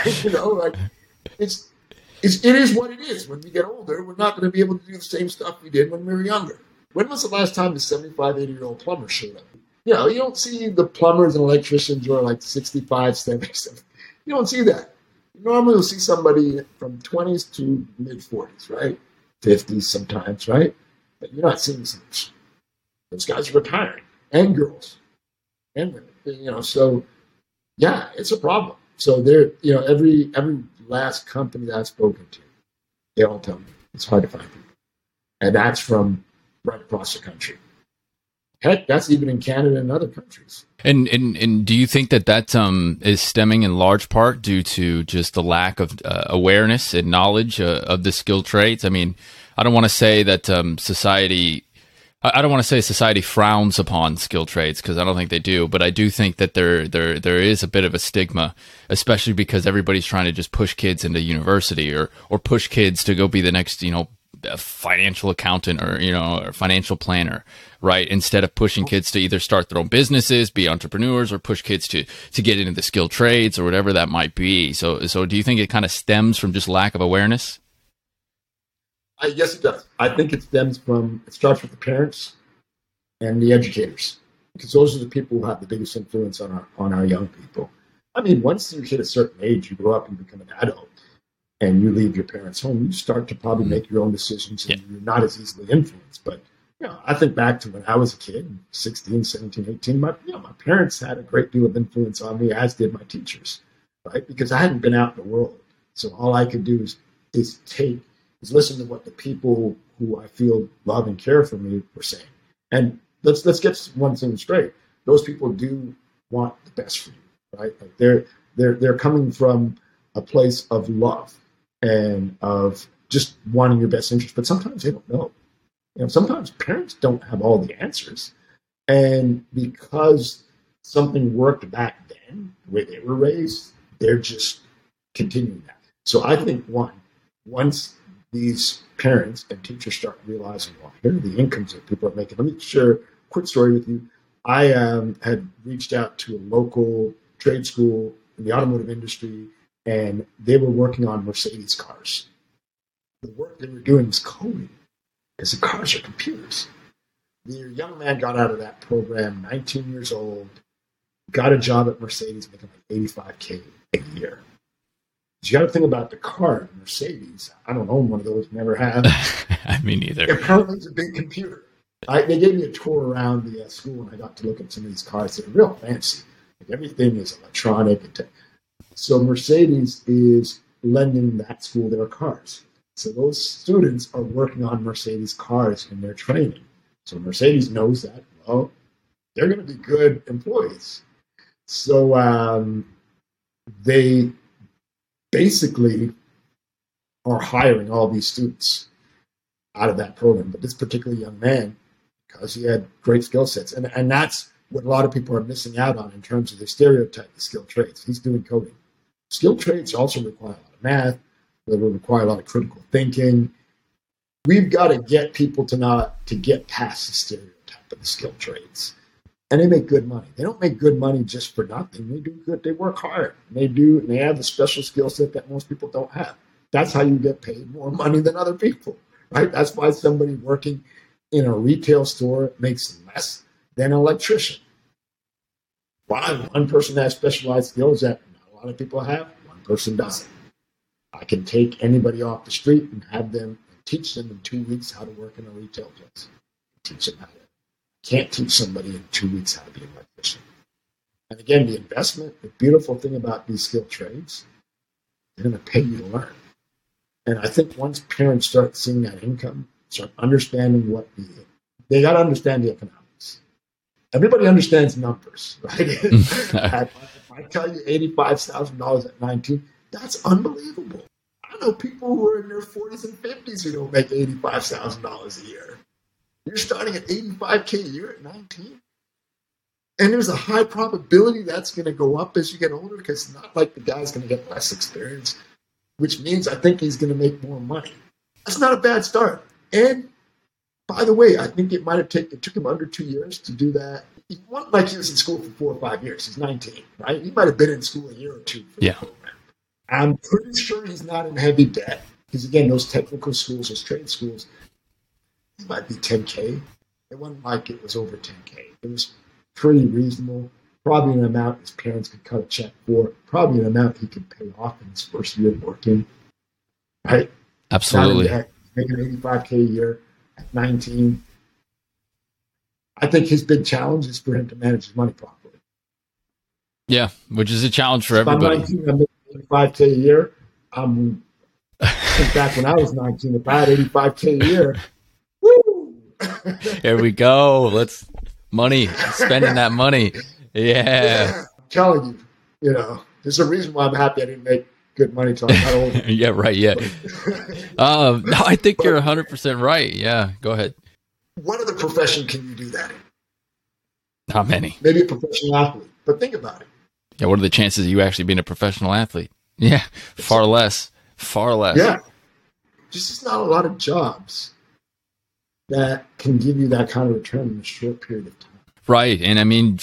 same. [LAUGHS] you know, like it's, it's, it is what it is. When we get older, we're not going to be able to do the same stuff we did when we were younger. When was the last time the 75, 80 year old plumber showed up? You know, you don't see the plumbers and electricians who are like 65, 77. You don't see that normally you'll see somebody from 20s to mid 40s, right? 50s sometimes, right? But you're not seeing some, those guys are retiring, and girls, and women, you know. So, yeah, it's a problem. So there, you know, every every last company that I've spoken to, they all tell me it's hard to find people, and that's from right across the country. Heck, that's even in Canada and other countries. And and and do you think that that um, is stemming in large part due to just the lack of uh, awareness and knowledge uh, of the skilled trades? I mean, I don't want to say that um, society. I don't want to say society frowns upon skilled trades because I don't think they do, but I do think that there there there is a bit of a stigma, especially because everybody's trying to just push kids into university or or push kids to go be the next you know financial accountant or you know or financial planner right? Instead of pushing oh. kids to either start their own businesses be entrepreneurs or push kids to to get into the skilled trades or whatever that might be. So so do you think it kind of stems from just lack of awareness I, yes it does i think it stems from it starts with the parents and the educators because those are the people who have the biggest influence on our on our young people i mean once you hit a certain age you grow up and become an adult and you leave your parents' home, you start to probably make your own decisions and yeah. you're not as easily influenced. But, you know, I think back to when I was a kid, 16, 17, 18, my, you know, my parents had a great deal of influence on me, as did my teachers, right? Because I hadn't been out in the world. So all I could do is, is take, is listen to what the people who I feel love and care for me were saying. And let's, let's get one thing straight. Those people do want the best for you, right? Like they're, they're, they're coming from a place of love and of just wanting your best interest. But sometimes they don't know. You know, sometimes parents don't have all the answers. And because something worked back then, the way they were raised, they're just continuing that. So I think one, once these parents and teachers start realizing, well, here are the incomes that people are making. Let me share a quick story with you. I um, had reached out to a local trade school in the automotive industry and they were working on Mercedes cars. The work they were doing was coding, because the cars are computers. The young man got out of that program, 19 years old, got a job at Mercedes, making like 85k a year. You got to think about the car, Mercedes. I don't own one of those, never have. [LAUGHS] I mean, neither. Apparently, it's a big computer. I, they gave me a tour around the uh, school, and I got to look at some of these cars. They're real fancy everything is electronic. So Mercedes is lending that school their cars. So those students are working on Mercedes cars in their training. So Mercedes knows that. Well, they're going to be good employees. So um, they basically are hiring all these students out of that program. But this particular young man, because he had great skill sets, and, and that's what a lot of people are missing out on in terms of the stereotype of skilled trades. He's doing coding. Skilled trades also require a lot of math, they will require a lot of critical thinking. We've got to get people to not to get past the stereotype of the skilled trades. And they make good money. They don't make good money just for nothing. They do good. They work hard. They do. And they have a special skill set that most people don't have. That's how you get paid more money than other people, right? That's why somebody working in a retail store makes less than an electrician. Why one person has specialized skills that not a lot of people have, one person doesn't. I can take anybody off the street and have them teach them in two weeks how to work in a retail place. Teach them how to. Can't teach somebody in two weeks how to be an electrician. And again, the investment, the beautiful thing about these skilled trades, they're going to pay you to learn. And I think once parents start seeing that income, start understanding what the, they got to understand the economics. Everybody understands numbers, [LAUGHS] right? Mm. if I tell you $85,000 at 19, that's unbelievable. I know people who are in their 40s and 50s who don't make $85,000 a year. You're starting at 85K a year at 19. And there's a high probability that's going to go up as you get older because it's not like the guy's going to get less experience, which means I think he's going to make more money. That's not a bad start. And by the way, I think it might have taken, it took him under two years to do that. He wasn't like he was in school for four or five years. He's 19, right? He might have been in school a year or two. yeah. I'm pretty sure he's not in heavy debt because again, those technical schools, those trade schools, it might be 10k. It wasn't like it was over 10k. It was pretty reasonable. Probably an amount his parents could cut a check for. Probably an amount he could pay off in his first year working. Right? Absolutely. Making 85k a year at 19. I think his big challenge is for him to manage his money properly. Yeah, which is a challenge for everybody. 19, 85k a year. Um, [LAUGHS] back when I was 19, if I had 85k a year! Here we go. Let's money spending that money. Yeah. yeah. I'm telling you, you know, there's a reason why I'm happy I didn't make good money till I got older. [LAUGHS] yeah, right. Yeah. um, no, I think but, you're 100 percent right. Yeah, go ahead. What other profession can you do that in? Not many. Maybe a professional athlete, but think about it. Yeah, what are the chances of you actually being a professional athlete? Yeah, far less. Far less. Yeah. Just just not a lot of jobs that can give you that kind of return in a short period of time. Right. And I mean,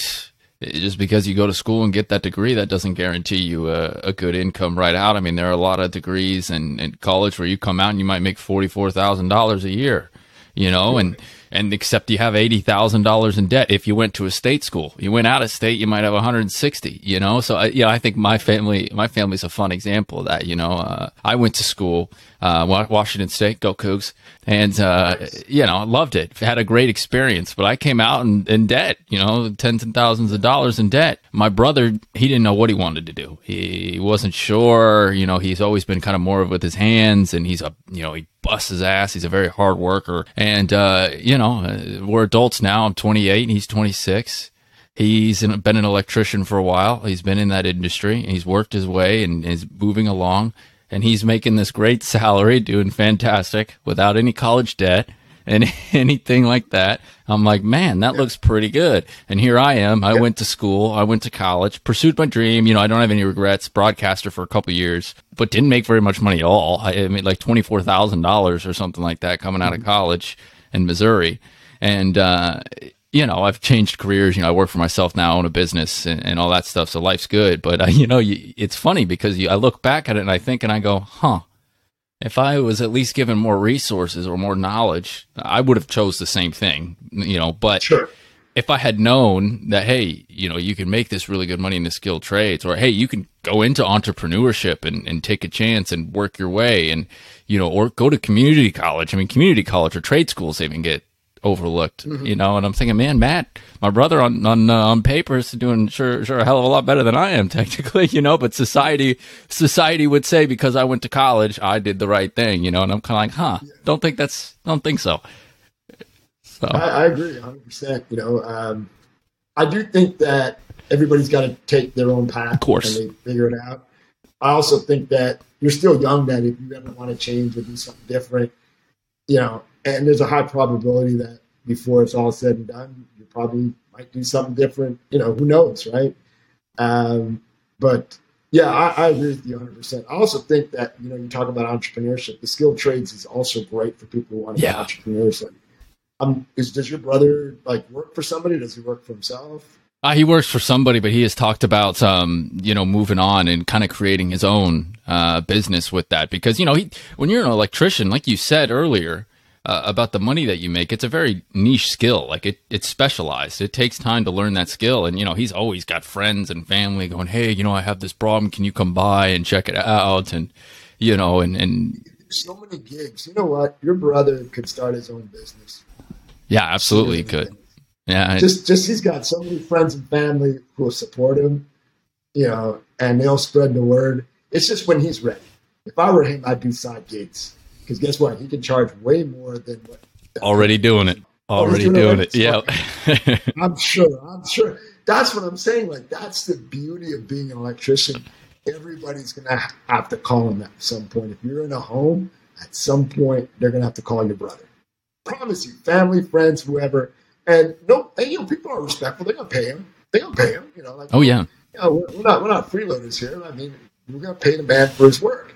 just because you go to school and get that degree, that doesn't guarantee you a, a good income right out. I mean, there are a lot of degrees in, in college where you come out and you might make $44,000 a year, you know, and and except you have eighty thousand dollars in debt if you went to a state school. You went out of state, you might have one hundred and sixty. You know, so I, yeah, I think my family, my family's a fun example of that. You know, uh, I went to school, uh, Washington State, go Cougs, and uh, you know, loved it. Had a great experience, but I came out in, in debt. You know, tens and thousands of dollars in debt. My brother, he didn't know what he wanted to do. He wasn't sure. You know, he's always been kind of more with his hands, and he's a you know he busts his ass. He's a very hard worker, and uh, you know, we're adults now. I'm 28, and he's 26. He's been an electrician for a while. He's been in that industry. He's worked his way and is moving along and he's making this great [LAUGHS] salary, doing fantastic without any college debt and [LAUGHS] anything like that. I'm like, man, that looks pretty good. And here I am. I went to school. I went to college, pursued my dream. You know, I don't have any regrets. Broadcaster for a couple years, but didn't make very much money at all. I made like twenty four thousand dollars or something like that coming out of mm-hmm. college in Missouri. And uh, you know, I've changed careers. You know, I work for myself now, own a business, and, and all that stuff. So life's good. But uh, [LAUGHS] you know, you, it's funny because you, I look back at it and I think and I go, huh. If I was at least given more resources or more knowledge, I would have chose the same thing. You know, but sure. if I had known that, hey, you know, you can make this really good money in the skilled trades, or hey, you can go into entrepreneurship and, and take a chance and work your way, and you know, or go to community college. I mean, community college or trade schools even get overlooked, mm-hmm. you know. And I'm thinking, man, Matt, my brother on on uh, on paper is doing sure sure a hell of a lot better than I am [LAUGHS] technically, you know. But society society would say because I went to college, I did the right thing, you know. And I'm kind of like, huh? Don't think that's don't think so. So I, I agree 100. percent You know, um, I do think that everybody's got to take their own path, of course, and they figure it out. I also think that you're still young. That if you ever want to change or do something different, you know, and there's a high probability that before it's all said and done, you probably might do something different. You know, who knows, right? Um, but yeah, I, I, agree with you 100. percent I also think that you know you talk about entrepreneurship. The skilled trades is also great for people who want to yeah. be entrepreneurs. Like, um, is does your brother like work for somebody? Does he work for himself? Uh, he works for somebody, but he has talked about, um, you know, moving on and kind of creating his own uh, business with that. Because you know, he, when you're an electrician, like you said earlier, uh, about the money that you make. It's a very niche skill. Like it, it's specialized. It takes time to learn that skill. And you know, he's always got friends and family going, "Hey, you know, I have this problem. Can you come by and check it out?" And you know, and and so many gigs. You know what? Your brother could start his own business. Yeah, absolutely, he could. Yeah, just just he's got so many friends and family who will support him. You know, and they'll spread the word. It's just when he's ready. If I were him, I'd do side gigs. Because guess what? He can charge way more than what. Already doing it. Oh, Already doing, it. Yeah. [LAUGHS] I'm sure. I'm sure. That's what I'm saying. Like that's the beauty of being an electrician. Everybody's gonna have to call him at some point. If you're in a home, at some point they're gonna have to call your brother. Promise you, family, friends, whoever. And no, and, you know, people are respectful. They're gonna pay him. They're gonna pay him. You know, like oh yeah. You know, we're, we're not we're not freeloaders here. I mean, we're gonna pay the man for his work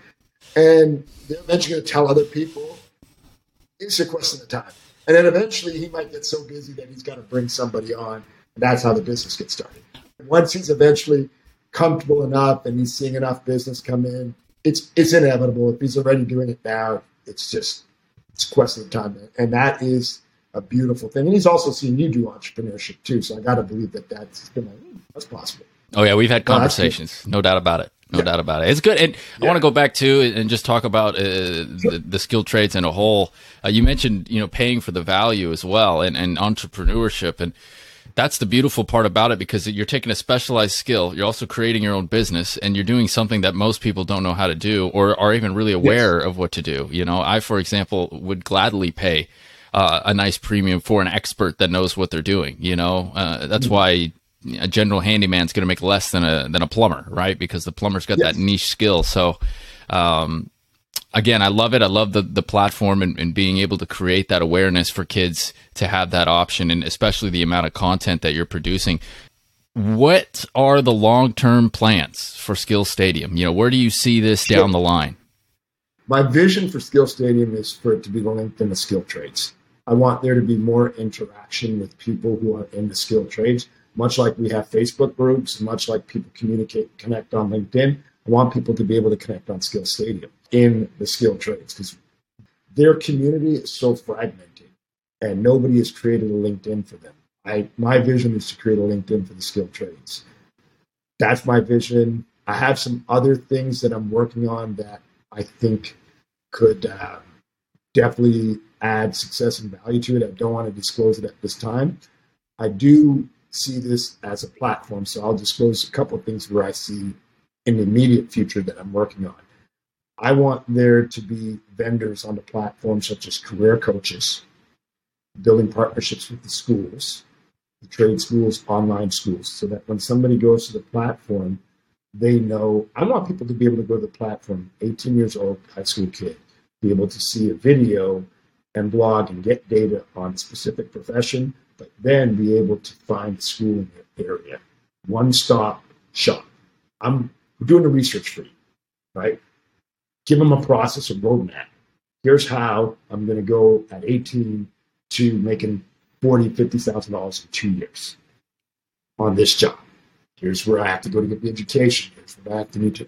and they're eventually going to tell other people. It's a question of time. And then eventually he might get so busy that he's got to bring somebody on. And that's how the business gets started. Once he's eventually comfortable enough and he's seeing enough business come in, it's it's inevitable. If he's already doing it now, it's just it's a question of time. And that is a beautiful thing. And he's also seen you do entrepreneurship too. So I got to believe that that's, you know, that's possible. Oh yeah, we've had conversations, no doubt about it. No yeah. doubt about it. It's good. And yeah. I want to go back to and just talk about uh, the, the, skilled trades in a whole. Uh, you mentioned, you know, paying for the value as well and, and entrepreneurship. And that's the beautiful part about it because you're taking a specialized skill. You're also creating your own business and you're doing something that most people don't know how to do or are even really aware yes. of what to do. You know, I, for example, would gladly pay uh, a nice premium for an expert that knows what they're doing. You know, uh, that's mm-hmm. why a general handyman's going to make less than a than a plumber, right? Because the plumber's got yes. that niche skill. So, um, again, I love it. I love the the platform and, and, being able to create that awareness for kids to have that option, and especially the amount of content that you're producing. What are the long term plans for Skill Stadium? You know, where do you see this sure. down the line? My vision for Skill Stadium is for it to be LinkedIn the skill trades. I want there to be more interaction with people who are in the skill trades much like we have Facebook groups, much like people communicate, connect on LinkedIn. I want people to be able to connect on Skill Stadium in the skill trades because their community is so fragmented and nobody has created a LinkedIn for them. I, my vision is to create a LinkedIn for the skill trades. That's my vision. I have some other things that I'm working on that I think could uh, definitely add success and value to it. I don't want to disclose it at this time. I do see this as a platform. So I'll disclose a couple of things where I see in the immediate future that I'm working on. I want there to be vendors on the platform, such as career coaches, building partnerships with the schools, the trade schools, online schools, so that when somebody goes to the platform, they know. I want people to be able to go to the platform, 18 years old, high school kid, be able to see a video and blog and get data on a specific profession but then be able to find school in your area. One stop shop. I'm doing the research for you, right? Give them a process, a roadmap. Here's how I'm going to go at 18 to making 40, $50,000 in two years on this job. Here's where I have to go to get the education. Here's what I have to need to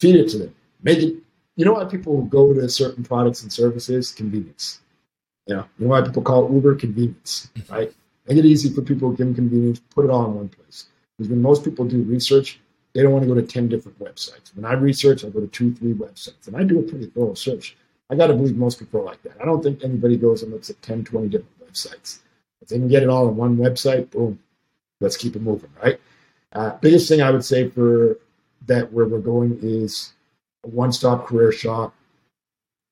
feed it to them. Make it, you know why people go to certain products and services? Convenience. Yeah. You know why people call Uber? Convenience, right? Make it easy for people, give them convenience, put it all in one place. Because when most people do research, they don't want to go to 10 different websites. When I research, I go to two, three websites. And I do a pretty thorough search. I got to believe most people are like that. I don't think anybody goes and looks at 10, 20 different websites. If they can get it all on one website, boom, let's keep it moving, right? Uh, biggest thing I would say for that where we're going is a one-stop career shop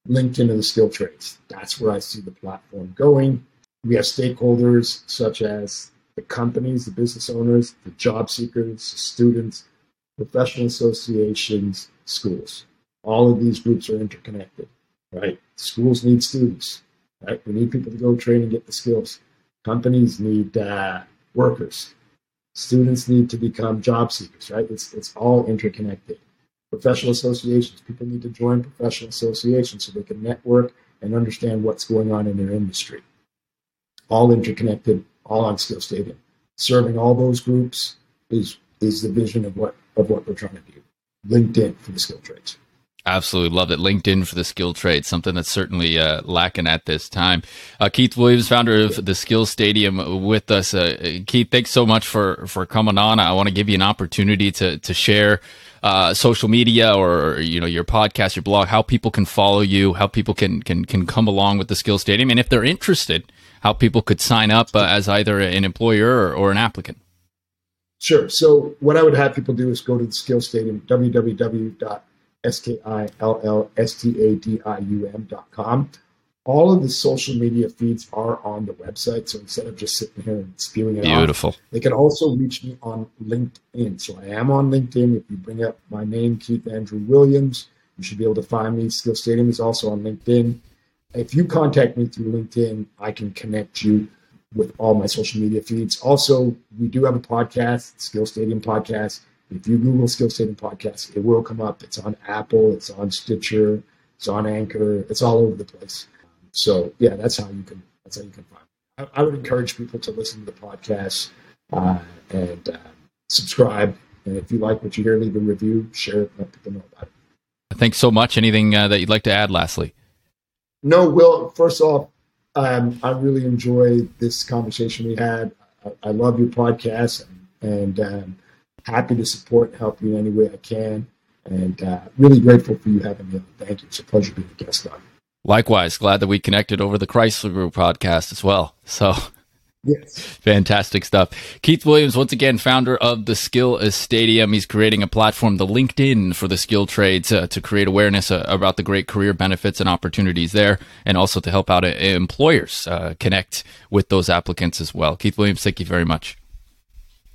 linked into the skill trades. That's where I see the platform going. We have stakeholders such as the companies, the business owners, the job seekers, students, professional associations, schools. All of these groups are interconnected, right? Schools need students, right? We need people to go train and get the skills. Companies need uh, workers. Students need to become job seekers, right? It's, it's all interconnected. Professional associations, people need to join professional associations so they can network and understand what's going on in their industry. All interconnected, all on Skill Stadium. Serving all those groups is is the vision of what of what we're trying to do. LinkedIn for the skill trades. Absolutely love it. LinkedIn for the skill trade, something that's certainly uh, lacking at this time. Uh, Keith Williams, founder of the Skill Stadium, with us. Uh, Keith, thanks so much for for coming on. I want to give you an opportunity to to share uh, social media or you know your podcast, your blog, how people can follow you, how people can can can come along with the Skill Stadium, and if they're interested, how people could sign up uh, as either an employer or, or an applicant. Sure. So what I would have people do is go to the Skill Stadium, www.skillstadium.com. All of the social media feeds are on the website. So instead of just sitting here and spewing it Beautiful. Off, they can also reach me on LinkedIn. So I am on LinkedIn. If you bring up my name, Keith Andrew Williams, you should be able to find me. Skill Stadium is also on LinkedIn. If you contact me through LinkedIn, I can connect you with all my social media feeds. Also, we do have a podcast, Skill Stadium Podcast. If you Google Skill Stadium Podcast, it will come up. It's on Apple, it's on Stitcher, it's on Anchor, it's all over the place. So yeah, that's how you can that's how you can find. It. I, I would encourage people to listen to the podcast uh, and uh, subscribe. And if you like what you hear, leave a review, share it, let people know about it. Thanks so much. Anything uh, that you'd like to add, lastly? No, Will. First off, um, I really enjoy this conversation we had. I, I love your podcast and, and um, happy to support and help you in any way I can. And uh, really grateful for you having me. Thank you. It's a pleasure being a guest on. Likewise, glad that we connected over the Chrysler Group podcast as well. So Yes. [LAUGHS] Fantastic stuff. Keith Williams, once again, founder of the Skill Stadium. He's creating a platform, the LinkedIn for the skill trades, uh, to create awareness uh, about the great career benefits and opportunities there, and also to help out uh, employers uh, connect with those applicants as well. Keith Williams, thank you very much.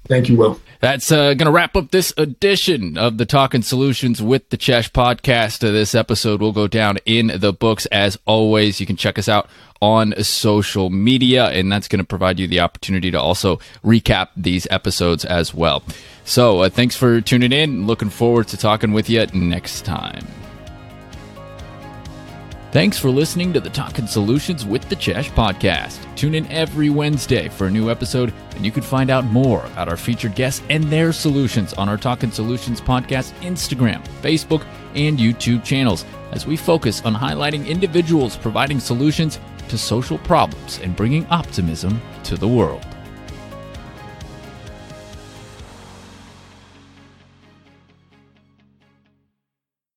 Thank you, Will. That's uh, going to wrap up this edition of the Talking Solutions with the Chesh podcast. Uh, this episode will go down in the books as always. You can check us out on social media, and that's going to provide you the opportunity to also recap these episodes as well. So, uh, thanks for tuning in. Looking forward to talking with you next time. Thanks for listening to the Talking Solutions with the Chesh podcast. Tune in every Wednesday for a new episode, and you can find out more about our featured guests and their solutions on our Talking Solutions podcast Instagram, Facebook, and YouTube channels as we focus on highlighting individuals providing solutions to social problems and bringing optimism to the world.